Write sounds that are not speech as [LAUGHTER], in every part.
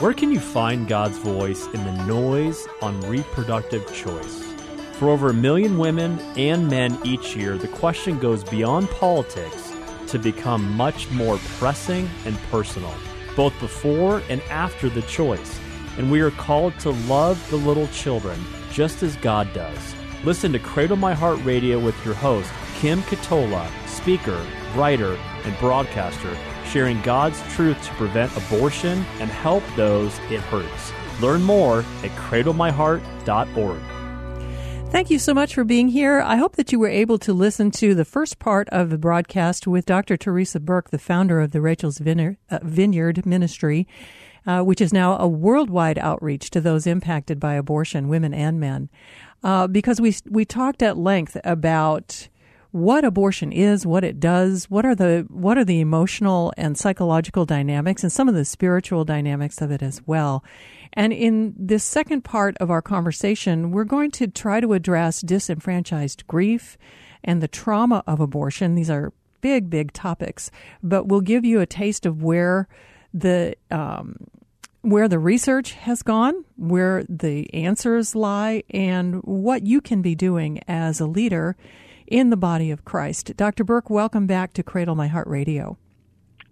Where can you find God's voice in the noise on reproductive choice? For over a million women and men each year, the question goes beyond politics to become much more pressing and personal, both before and after the choice. And we are called to love the little children just as God does. Listen to Cradle My Heart Radio with your host, Kim Ketola, speaker, writer, and broadcaster sharing God's truth to prevent abortion and help those it hurts. Learn more at cradlemyheart.org. Thank you so much for being here. I hope that you were able to listen to the first part of the broadcast with Dr. Theresa Burke, the founder of the Rachel's Vineyard, uh, Ministry, uh, which is now a worldwide outreach to those impacted by abortion, women and men. Uh, because we we talked at length about what abortion is, what it does, what are the what are the emotional and psychological dynamics and some of the spiritual dynamics of it as well. And in this second part of our conversation, we're going to try to address disenfranchised grief and the trauma of abortion. These are big, big topics, but we'll give you a taste of where the um, where the research has gone, where the answers lie, and what you can be doing as a leader in the body of Christ. Dr. Burke, welcome back to Cradle My Heart Radio.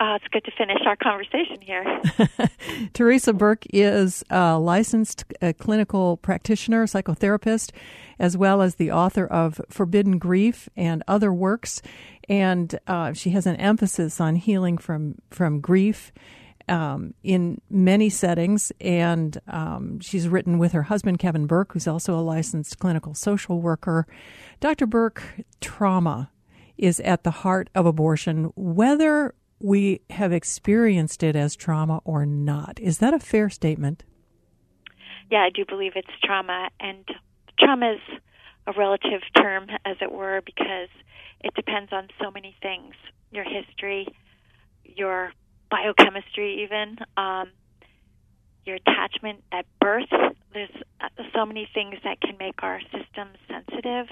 Uh, it's good to finish our conversation here. [LAUGHS] Theresa Burke is a licensed uh, clinical practitioner, psychotherapist, as well as the author of Forbidden Grief and other works. And uh, she has an emphasis on healing from, from grief um, in many settings, and um, she's written with her husband, Kevin Burke, who's also a licensed clinical social worker. Dr. Burke, trauma is at the heart of abortion, whether we have experienced it as trauma or not. Is that a fair statement? Yeah, I do believe it's trauma, and trauma is a relative term, as it were, because it depends on so many things your history, your biochemistry, even um, your attachment at birth. There's uh, so many things that can make our system sensitive,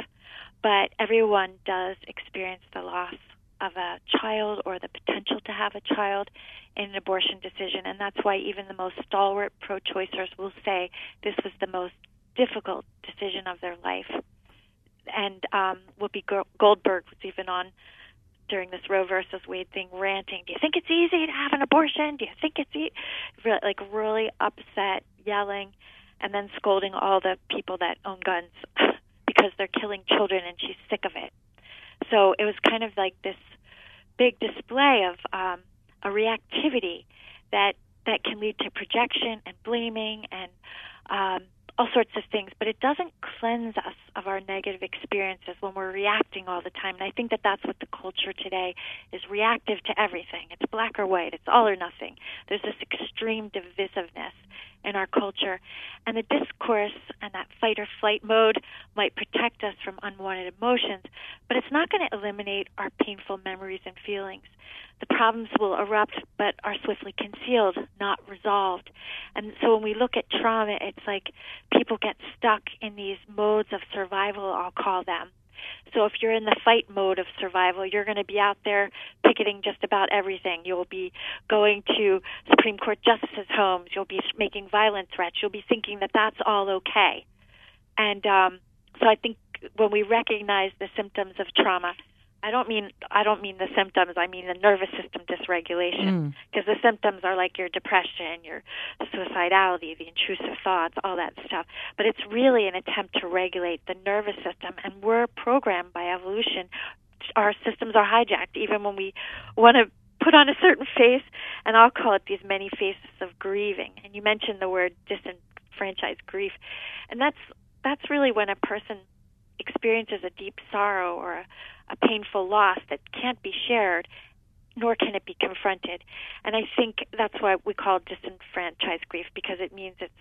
but everyone does experience the loss of a child or the potential to have a child in an abortion decision, and that's why even the most stalwart pro-choicers will say this was the most difficult decision of their life. And um, Whoopi Goldberg was even on during this Roe versus Wade thing ranting, "Do you think it's easy to have an abortion? Do you think it's e-? Like really upset, yelling, and then scolding all the people that own guns [LAUGHS] because they're killing children, and she's sick of it. So it was kind of like this big display of um, a reactivity that that can lead to projection and blaming and um, all sorts of things, but it doesn't cleanse us of our negative experiences when we're reacting all the time. And I think that that's what the culture today is reactive to everything. It's black or white, it's all or nothing. There's this extreme divisiveness in our culture. And the discourse and that fight or flight mode might protect us from unwanted emotions, but it's not going to eliminate our painful memories and feelings the problems will erupt but are swiftly concealed, not resolved. And so when we look at trauma, it's like people get stuck in these modes of survival, I'll call them. So if you're in the fight mode of survival, you're going to be out there picketing just about everything. You'll be going to Supreme Court justices' homes. You'll be making violent threats. You'll be thinking that that's all okay. And um, so I think when we recognize the symptoms of trauma, I don't mean I don't mean the symptoms. I mean the nervous system dysregulation because mm. the symptoms are like your depression, your suicidality, the intrusive thoughts, all that stuff. But it's really an attempt to regulate the nervous system, and we're programmed by evolution. Our systems are hijacked even when we want to put on a certain face, and I'll call it these many faces of grieving. And you mentioned the word disenfranchised grief, and that's that's really when a person experiences a deep sorrow or a a painful loss that can't be shared, nor can it be confronted. And I think that's why we call disenfranchised grief because it means it's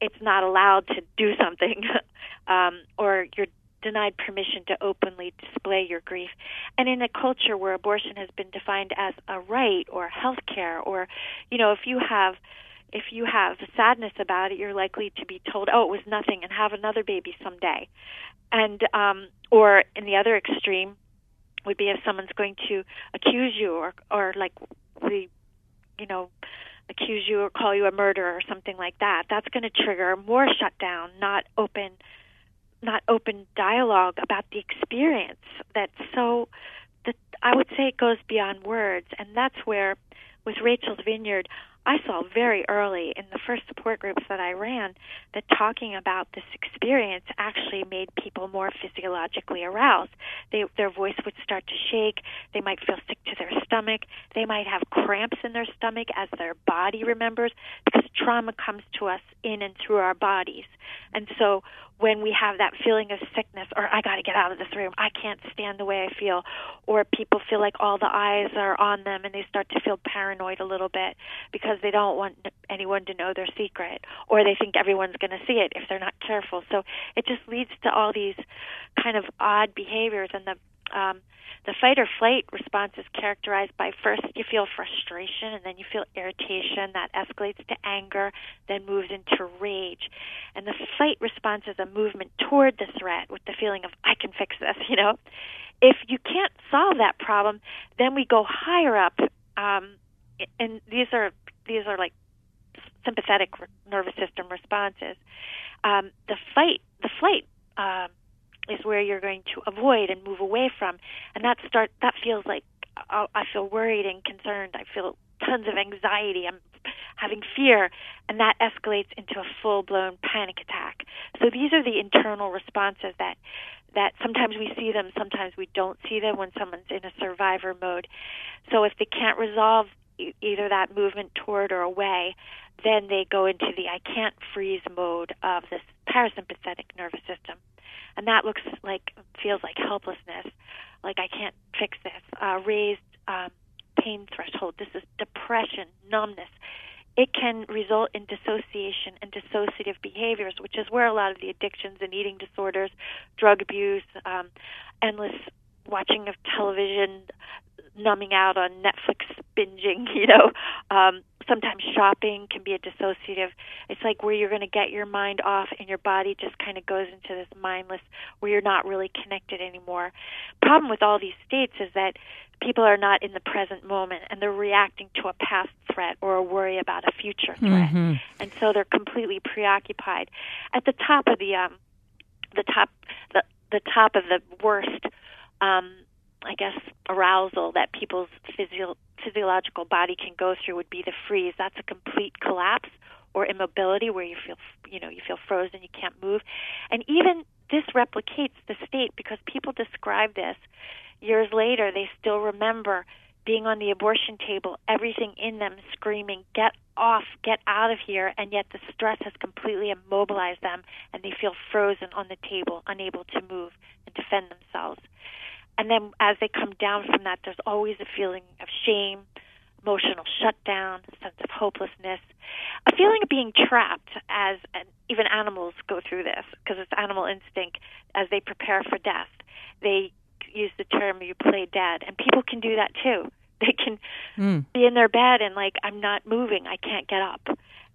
it's not allowed to do something, [LAUGHS] um, or you're denied permission to openly display your grief. And in a culture where abortion has been defined as a right or health care, or you know, if you have if you have sadness about it, you're likely to be told, "Oh, it was nothing," and have another baby someday. And um, or in the other extreme would be if someone's going to accuse you or or like the you know accuse you or call you a murderer or something like that. That's going to trigger more shutdown, not open not open dialogue about the experience that's so that I would say it goes beyond words and that's where with Rachel's Vineyard I saw very early in the first support groups that I ran that talking about this experience actually made people more physiologically aroused. They, their voice would start to shake. They might feel sick to their stomach. They might have cramps in their stomach as their body remembers because trauma comes to us in and through our bodies. And so when we have that feeling of sickness or I got to get out of this room, I can't stand the way I feel, or people feel like all the eyes are on them and they start to feel paranoid a little bit because they don't want anyone to know their secret, or they think everyone's going to see it if they're not careful. So it just leads to all these kind of odd behaviors and the um, the fight or flight response is characterized by first you feel frustration and then you feel irritation that escalates to anger, then moves into rage. And the fight response is a movement toward the threat with the feeling of I can fix this, [LAUGHS] you know. If you can't solve that problem, then we go higher up um, and these are these are like sympathetic nervous system responses. Um, the fight, the flight um, is where you're going to avoid and move away from, and that start that feels like uh, I feel worried and concerned. I feel tons of anxiety. I'm having fear, and that escalates into a full blown panic attack. So these are the internal responses that that sometimes we see them, sometimes we don't see them when someone's in a survivor mode. So if they can't resolve either that movement toward or away, then they go into the I can't freeze mode of this parasympathetic nervous system and that looks like feels like helplessness, like I can't fix this. Uh, raised um, pain threshold. This is depression, numbness. It can result in dissociation and dissociative behaviors, which is where a lot of the addictions and eating disorders, drug abuse, um, endless watching of television, numbing out on Netflix binging, [LAUGHS] you know, um, sometimes shopping can be a dissociative. It's like where you're going to get your mind off and your body just kind of goes into this mindless where you're not really connected anymore. Problem with all these states is that people are not in the present moment and they're reacting to a past threat or a worry about a future threat. Mm-hmm. And so they're completely preoccupied. At the top of the um the top the the top of the worst um I guess arousal that people's physio- physiological body can go through would be the freeze. That's a complete collapse or immobility where you feel you know you feel frozen, you can't move. And even this replicates the state because people describe this years later they still remember being on the abortion table, everything in them screaming, get off, get out of here, and yet the stress has completely immobilized them and they feel frozen on the table, unable to move and defend themselves. And then as they come down from that, there's always a feeling of shame, emotional shutdown, sense of hopelessness, a feeling of being trapped as and even animals go through this because it's animal instinct as they prepare for death. They use the term you play dead and people can do that too. [LAUGHS] They can mm. be in their bed and like I'm not moving, I can't get up.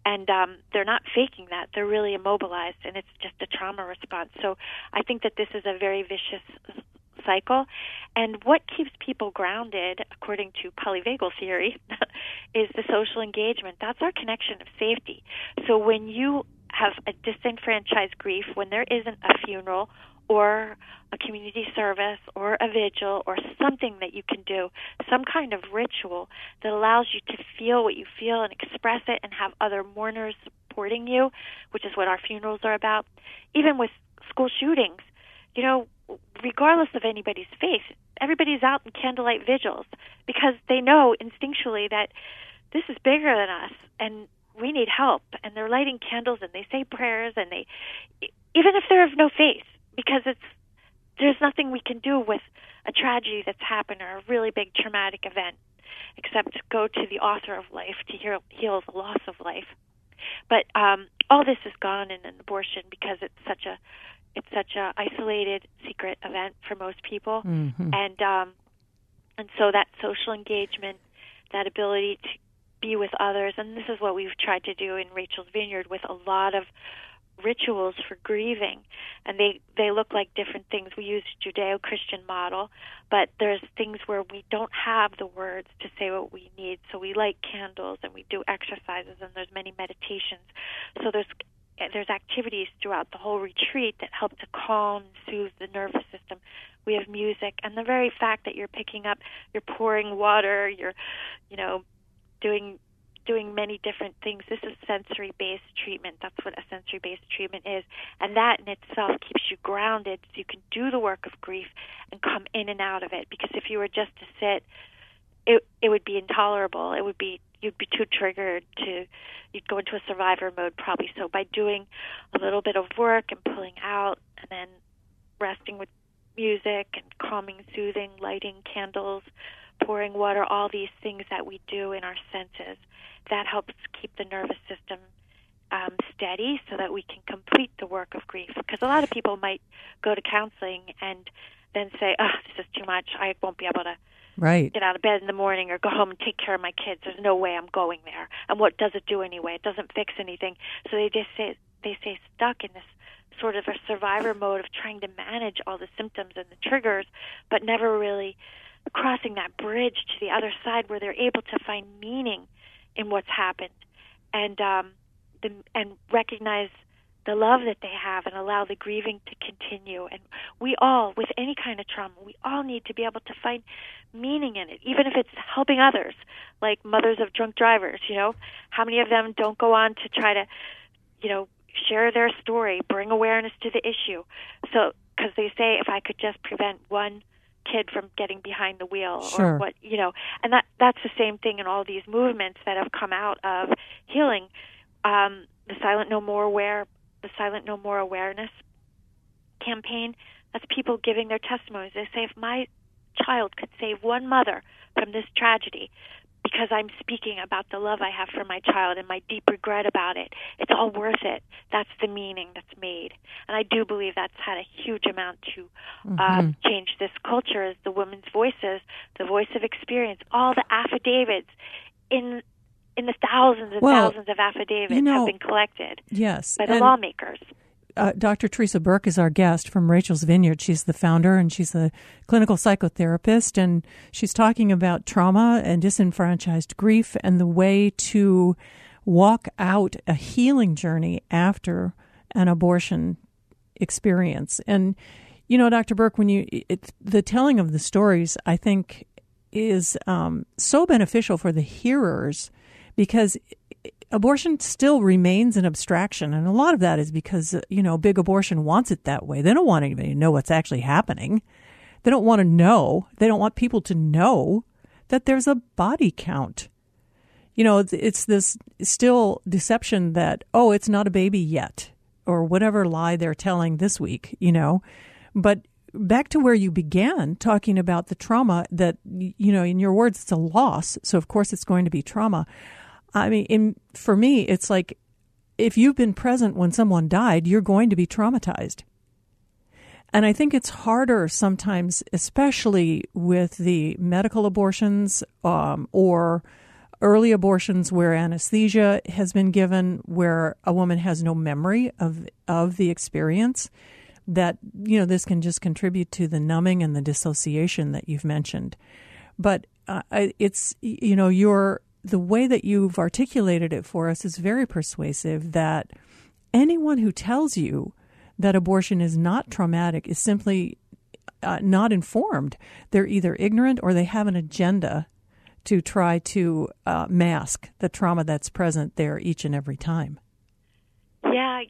And um they're not faking that. They're really immobilized and it's just a trauma response. So I think that this is a very vicious cycle. And what keeps people grounded, according to polyvagal theory, [LAUGHS] is the social engagement. That's our connection of safety. So when you have a disenfranchised grief, when there isn't a funeral or a community service or a vigil or something that you can do, some kind of ritual that allows you to feel what you feel and express it and have other mourners supporting you, which is what our funerals are about. Even with school shootings, you know, regardless of anybody's faith, everybody's out in candlelight vigils because they know instinctually that this is bigger than us and we need help. And they're lighting candles and they say prayers and they, even if they're of no faith, because it's there's nothing we can do with a tragedy that's happened or a really big traumatic event except go to the author of life to heal, heal the loss of life. But um, all this is gone in an abortion because it's such a it's such a isolated secret event for most people. Mm-hmm. and um and so that social engagement that ability to be with others and this is what we've tried to do in Rachel's Vineyard with a lot of rituals for grieving. And they they look like different things. We use judeo-christian model but there's things where we don't have the words to say what we need. So we light candles and we do exercises and there's many meditations. So there's there's activities throughout the whole retreat that help to calm soothe the nervous system we have music and the very fact that you're picking up you're pouring water you're you know doing doing many different things. This is sensory based treatment. That's what a sensory based treatment is. And that in itself keeps you grounded so you can do the work of grief and come in and out of it. Because if you were just to sit, it it would be intolerable. It would be you'd be too triggered to you'd go into a survivor mode probably. So by doing a little bit of work and pulling out and then resting with music and calming, soothing, lighting candles, pouring water, all these things that we do in our senses that helps keep the nervous system um, steady so that we can complete the work of grief. Because a lot of people might go to counseling and then say, "Oh, this is too much. I won't be able to." Right. Get out of bed in the morning or go home and take care of my kids. There's no way I'm going there. And what does it do anyway? It doesn't fix anything. So they just say they stay stuck in this sort of a survivor mode of trying to manage all the symptoms and the triggers, but never really crossing that bridge to the other side where they're able to find meaning in what's happened and um, the, and recognize the love that they have and allow the grieving to continue. And we all, with any kind of trauma, we all need to be able to find meaning in it, even if it's helping others, like mothers of drunk drivers. You know, how many of them don't go on to try to, you know, share their story, bring awareness to the issue? So, because they say, if I could just prevent one kid from getting behind the wheel sure. or what you know and that that's the same thing in all these movements that have come out of healing um the silent no more aware the silent no more awareness campaign that's people giving their testimonies they say if my child could save one mother from this tragedy because I'm speaking about the love I have for my child and my deep regret about it. It's all worth it. That's the meaning that's made. And I do believe that's had a huge amount to mm-hmm. uh, change this culture is the women's voices, the voice of experience, all the affidavits in in the thousands and well, thousands of affidavits you know, have been collected yes, by the lawmakers uh, Dr. Theresa Burke is our guest from Rachel's Vineyard. She's the founder and she's a clinical psychotherapist, and she's talking about trauma and disenfranchised grief and the way to walk out a healing journey after an abortion experience. And you know, Dr. Burke, when you it, the telling of the stories, I think is um, so beneficial for the hearers because abortion still remains an abstraction. And a lot of that is because, you know, big abortion wants it that way. They don't want anybody to know what's actually happening. They don't want to know. They don't want people to know that there's a body count. You know, it's this still deception that, oh, it's not a baby yet, or whatever lie they're telling this week, you know. But back to where you began talking about the trauma that, you know, in your words, it's a loss. So, of course, it's going to be trauma. I mean, in, for me, it's like if you've been present when someone died, you're going to be traumatized. And I think it's harder sometimes, especially with the medical abortions um, or early abortions where anesthesia has been given, where a woman has no memory of of the experience. That you know, this can just contribute to the numbing and the dissociation that you've mentioned. But uh, it's you know, your the way that you've articulated it for us is very persuasive that anyone who tells you that abortion is not traumatic is simply uh, not informed. They're either ignorant or they have an agenda to try to uh, mask the trauma that's present there each and every time. Yeah,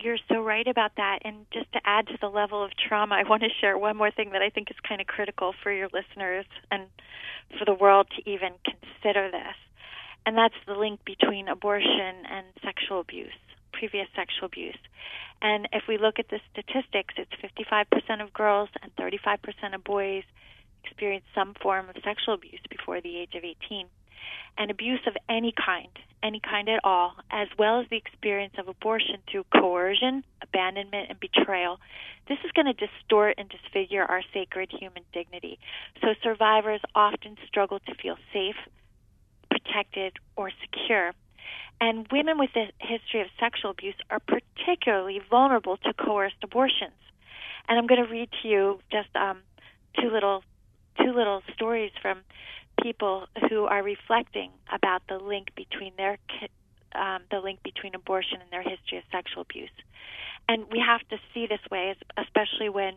you're so right about that. And just to add to the level of trauma, I want to share one more thing that I think is kind of critical for your listeners and for the world to even consider this and that's the link between abortion and sexual abuse, previous sexual abuse. And if we look at the statistics, it's 55% of girls and 35% of boys experience some form of sexual abuse before the age of 18. And abuse of any kind, any kind at all, as well as the experience of abortion through coercion, abandonment, and betrayal, this is going to distort and disfigure our sacred human dignity. So survivors often struggle to feel safe, protected, or secure. And women with a history of sexual abuse are particularly vulnerable to coerced abortions. And I'm going to read to you just um, two little two little stories from people who are reflecting about the link between their um, the link between abortion and their history of sexual abuse. And we have to see this way, especially when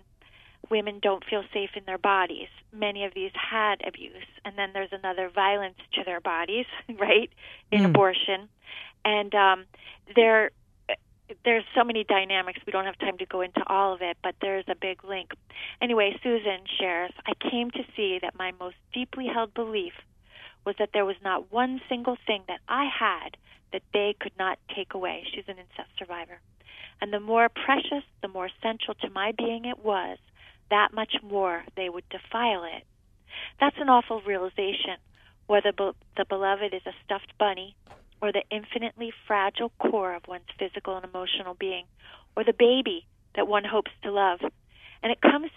women don't feel safe in their bodies. Many of these had abuse, and then there's another violence to their bodies, [LAUGHS] right, in mm. abortion. And um, there, there's so many dynamics. We don't have time to go into all of it, but there's a big link. Anyway, Susan shares I came to see that my most deeply held belief was that there was not one single thing that I had that they could not take away. She's an incest survivor. And the more precious, the more central to my being it was, that much more they would defile it. That's an awful realization, whether the beloved is a stuffed bunny or the infinitely fragile core of one's physical and emotional being, or the baby that one hopes to love. And it comes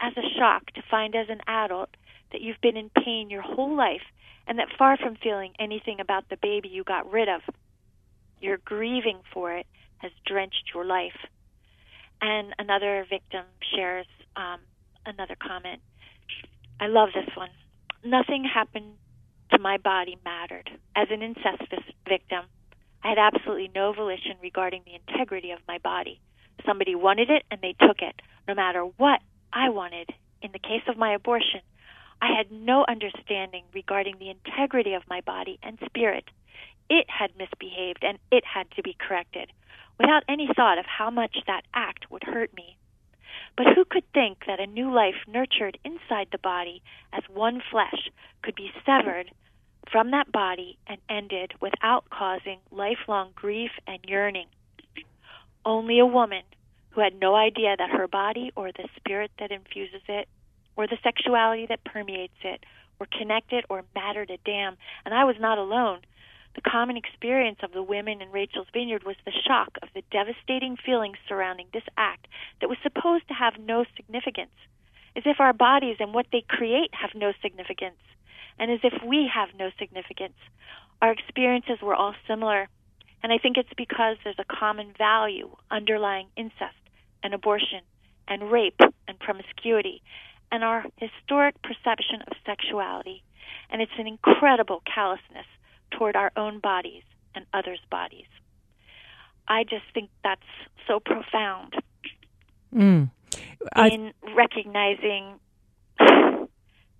as a shock to find as an adult that you've been in pain your whole life and that far from feeling anything about the baby you got rid of, your grieving for it has drenched your life. And another victim shares um, another comment. I love this one. Nothing happened to my body mattered. As an incest victim, I had absolutely no volition regarding the integrity of my body. Somebody wanted it and they took it, no matter what I wanted. In the case of my abortion, I had no understanding regarding the integrity of my body and spirit. It had misbehaved and it had to be corrected, without any thought of how much that act would hurt me. But who could think that a new life nurtured inside the body as one flesh could be severed from that body and ended without causing lifelong grief and yearning. Only a woman who had no idea that her body or the spirit that infuses it or the sexuality that permeates it were connected or mattered a damn. And I was not alone. The common experience of the women in Rachel's Vineyard was the shock of the devastating feelings surrounding this act that was supposed to have no significance, as if our bodies and what they create have no significance and as if we have no significance. Our experiences were all similar, and I think it's because there's a common value underlying incest and abortion and rape and promiscuity and our historic perception of sexuality. And it's an incredible callousness toward our own bodies and others' bodies. I just think that's so profound mm. in recognizing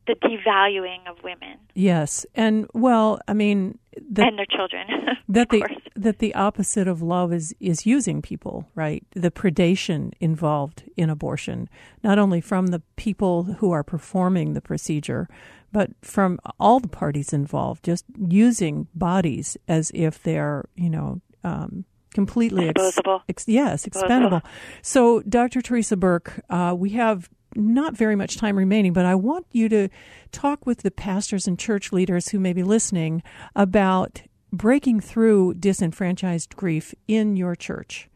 the devaluing of women. Yes, and well, I mean, the, and their children. [LAUGHS] that the that the opposite of love is is using people, right? The predation involved in abortion, not only from the people who are performing the procedure, but from all the parties involved, just using bodies as if they're, you know. Um, completely exposable. Ex, yes, expendable. So, Dr. Theresa Burke, uh, we have not very much time remaining, but I want you to talk with the pastors and church leaders who may be listening about breaking through disenfranchised grief in your church,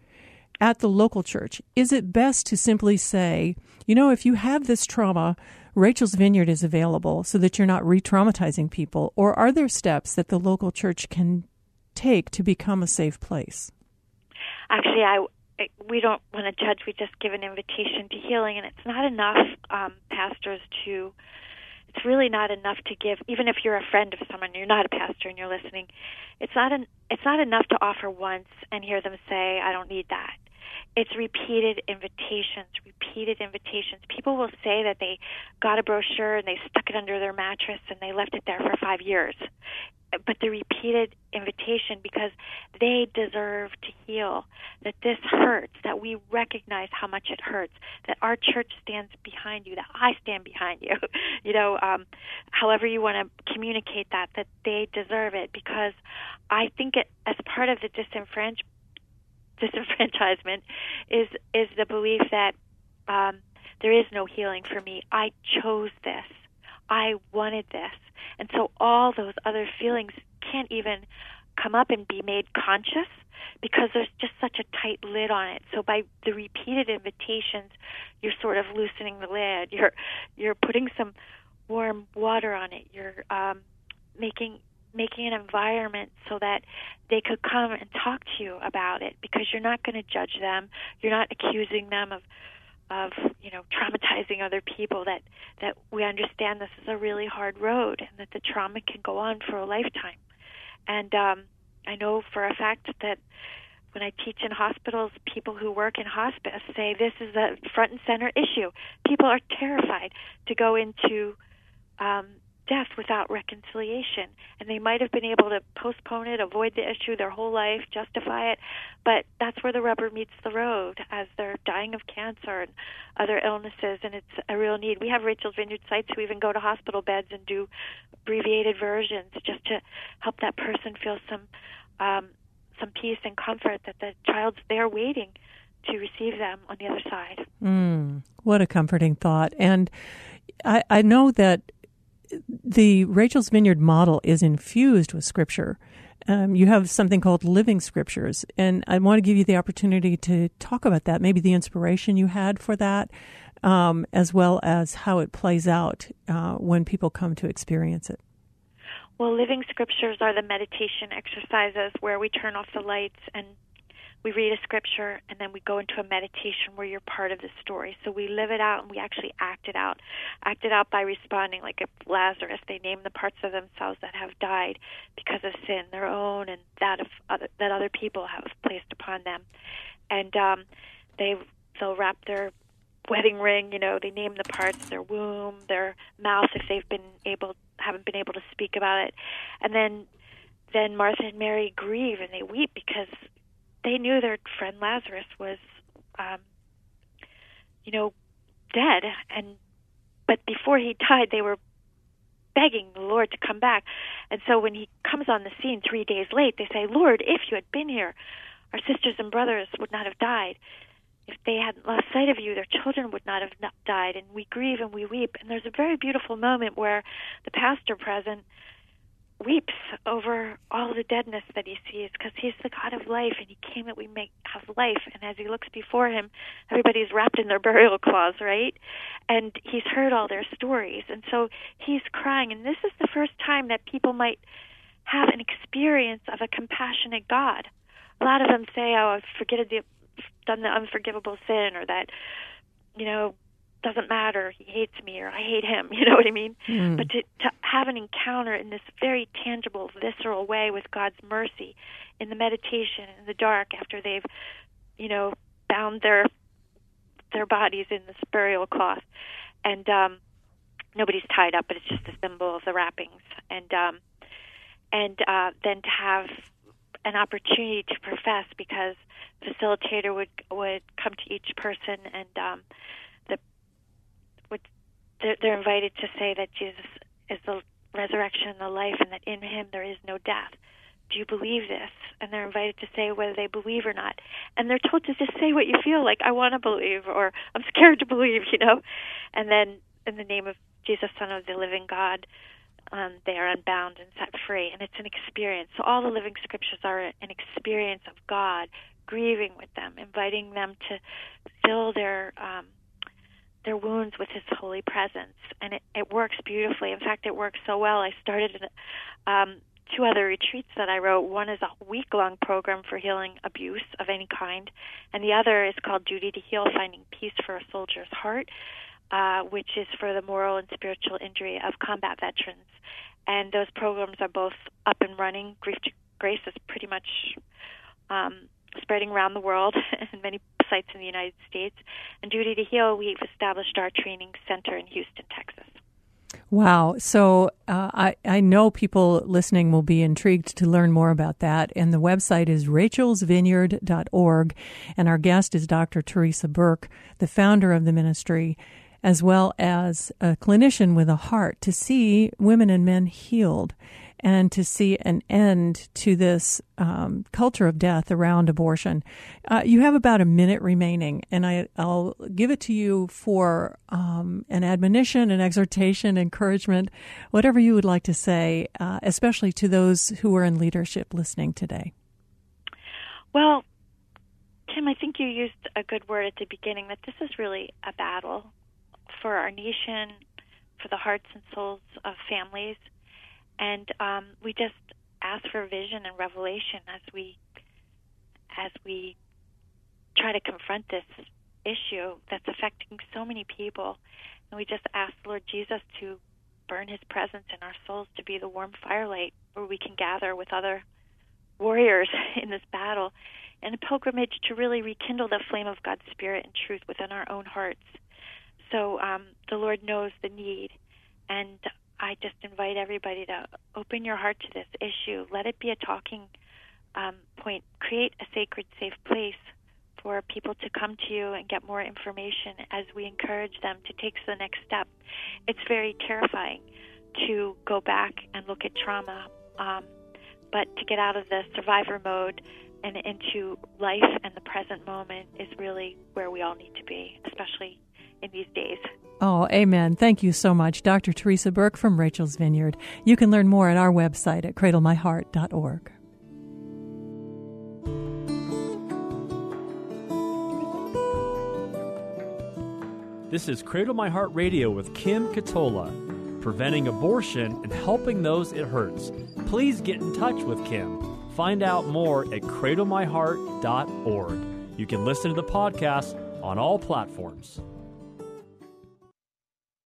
at the local church. Is it best to simply say, you know, if you have this trauma, Rachel's Vineyard is available so that you're not re traumatizing people? Or are there steps that the local church can take to become a safe place? Actually, I, we don't want to judge. We just give an invitation to healing, and it's not enough, um, pastors, to. It's really not enough to give. Even if you're a friend of someone, you're not a pastor, and you're listening. It's not an. It's not enough to offer once and hear them say, "I don't need that." It's repeated invitations, repeated invitations. People will say that they got a brochure and they stuck it under their mattress and they left it there for five years but the repeated invitation because they deserve to heal that this hurts that we recognize how much it hurts that our church stands behind you that i stand behind you [LAUGHS] you know um however you want to communicate that that they deserve it because i think it as part of the disenfranch disenfranchisement is is the belief that um there is no healing for me i chose this i wanted this and so all those other feelings can't even come up and be made conscious because there's just such a tight lid on it. So by the repeated invitations, you're sort of loosening the lid. You're you're putting some warm water on it. You're um, making making an environment so that they could come and talk to you about it because you're not going to judge them. You're not accusing them of of you know traumatizing other people that that we understand this is a really hard road and that the trauma can go on for a lifetime and um i know for a fact that when i teach in hospitals people who work in hospice say this is a front and center issue people are terrified to go into um death without reconciliation. And they might have been able to postpone it, avoid the issue their whole life, justify it, but that's where the rubber meets the road as they're dying of cancer and other illnesses, and it's a real need. We have Rachel's Vineyard sites who even go to hospital beds and do abbreviated versions just to help that person feel some um, some peace and comfort that the child's there waiting to receive them on the other side. Mm, what a comforting thought. And I, I know that the Rachel's Vineyard model is infused with scripture. Um, you have something called living scriptures, and I want to give you the opportunity to talk about that, maybe the inspiration you had for that, um, as well as how it plays out uh, when people come to experience it. Well, living scriptures are the meditation exercises where we turn off the lights and we read a scripture and then we go into a meditation where you're part of the story. So we live it out and we actually act it out. Act it out by responding like Lazarus, they name the parts of themselves that have died because of sin, their own and that of other that other people have placed upon them. And um they they'll wrap their wedding ring, you know, they name the parts, their womb, their mouth if they've been able haven't been able to speak about it. And then then Martha and Mary grieve and they weep because they knew their friend Lazarus was, um, you know, dead, and but before he died, they were begging the Lord to come back. And so when he comes on the scene three days late, they say, Lord, if you had been here, our sisters and brothers would not have died. If they hadn't lost sight of you, their children would not have died. And we grieve and we weep. And there's a very beautiful moment where the pastor present weeps over all the deadness that he sees because he's the God of life and he came that we may have life. And as he looks before him, everybody's wrapped in their [LAUGHS] burial cloths, right? And he's heard all their stories. And so he's crying. And this is the first time that people might have an experience of a compassionate God. A lot of them say, oh, I've forgiven the, done the unforgivable sin or that, you know, doesn't matter. He hates me or I hate him. [LAUGHS] You know what I mean? Mm. But to, to have an encounter in this very tangible, visceral way with God's mercy in the meditation in the dark after they've, you know, bound their their bodies in this burial cloth, and um, nobody's tied up, but it's just a symbol of the wrappings, and um, and uh, then to have an opportunity to profess because facilitator would would come to each person and um, they're, they're invited to say that Jesus is the resurrection and the life, and that in Him there is no death. Do you believe this? And they're invited to say whether they believe or not. And they're told to just say what you feel like, I want to believe, or I'm scared to believe, [LAUGHS] you know? And then, in the name of Jesus, Son of the living God, um, they are unbound and set free. And it's an experience. So, all the living scriptures are an experience of God grieving with them, inviting them to fill their um, their wounds with His holy presence, and it, it works beautifully. In fact, it works so well. I started um, two other retreats that I wrote. One is a week long program for healing abuse of any kind, and the other is called Duty to Heal Finding Peace for a Soldier's Heart, uh, which is for the moral and spiritual injury of combat veterans. And those programs are both up and running. Grief to Grace is pretty much um, spreading around the world [LAUGHS] in many sites in the United States. And Duty to Heal, we've established our training center in Houston, Texas. Wow. So uh, I, I know people listening will be intrigued to learn more about that. And the website is rachelsvineyard.org. And our guest is Dr. Theresa Burke, the founder of the ministry, as well as a clinician with a heart to see women and men healed and to see an end to this um, culture of death around abortion. Uh, you have about a minute remaining, and I, will give it to you for um, an admonition, an exhortation, encouragement, whatever you would like to say, uh, especially to those who are in leadership listening today. Well, Kim, I think you used a good word at the beginning that this is really a battle for our nation, for the hearts and souls of families and um, we just ask for vision and revelation as we as we try to confront this issue that's affecting so many people. And we just ask Lord Jesus to burn his presence in our souls to be the warm firelight where we can gather with other warriors [LAUGHS] in this battle and a pilgrimage to really rekindle the flame of God's Spirit and truth within our own hearts. So um, the Lord knows the need, and I just invite everybody to open your heart to this issue. Let it be a talking um, point. Create a sacred, safe place for people to come to you and get more information as we encourage them to take the next step. It's very terrifying to go back and look at trauma, um, but to get out of the survivor mode and into life and the present moment is really where we all need to be, especially in these days. Oh, amen. Thank you so much, Dr. Theresa Burke from Rachel's Vineyard. You can learn more at our website at cradlemyheart.org. This is Cradle My Heart Radio with Kim Ketola, preventing abortion and helping those it hurts. Please get in touch with Kim. Find out more at cradlemyheart.org. You can listen to the podcast on all platforms.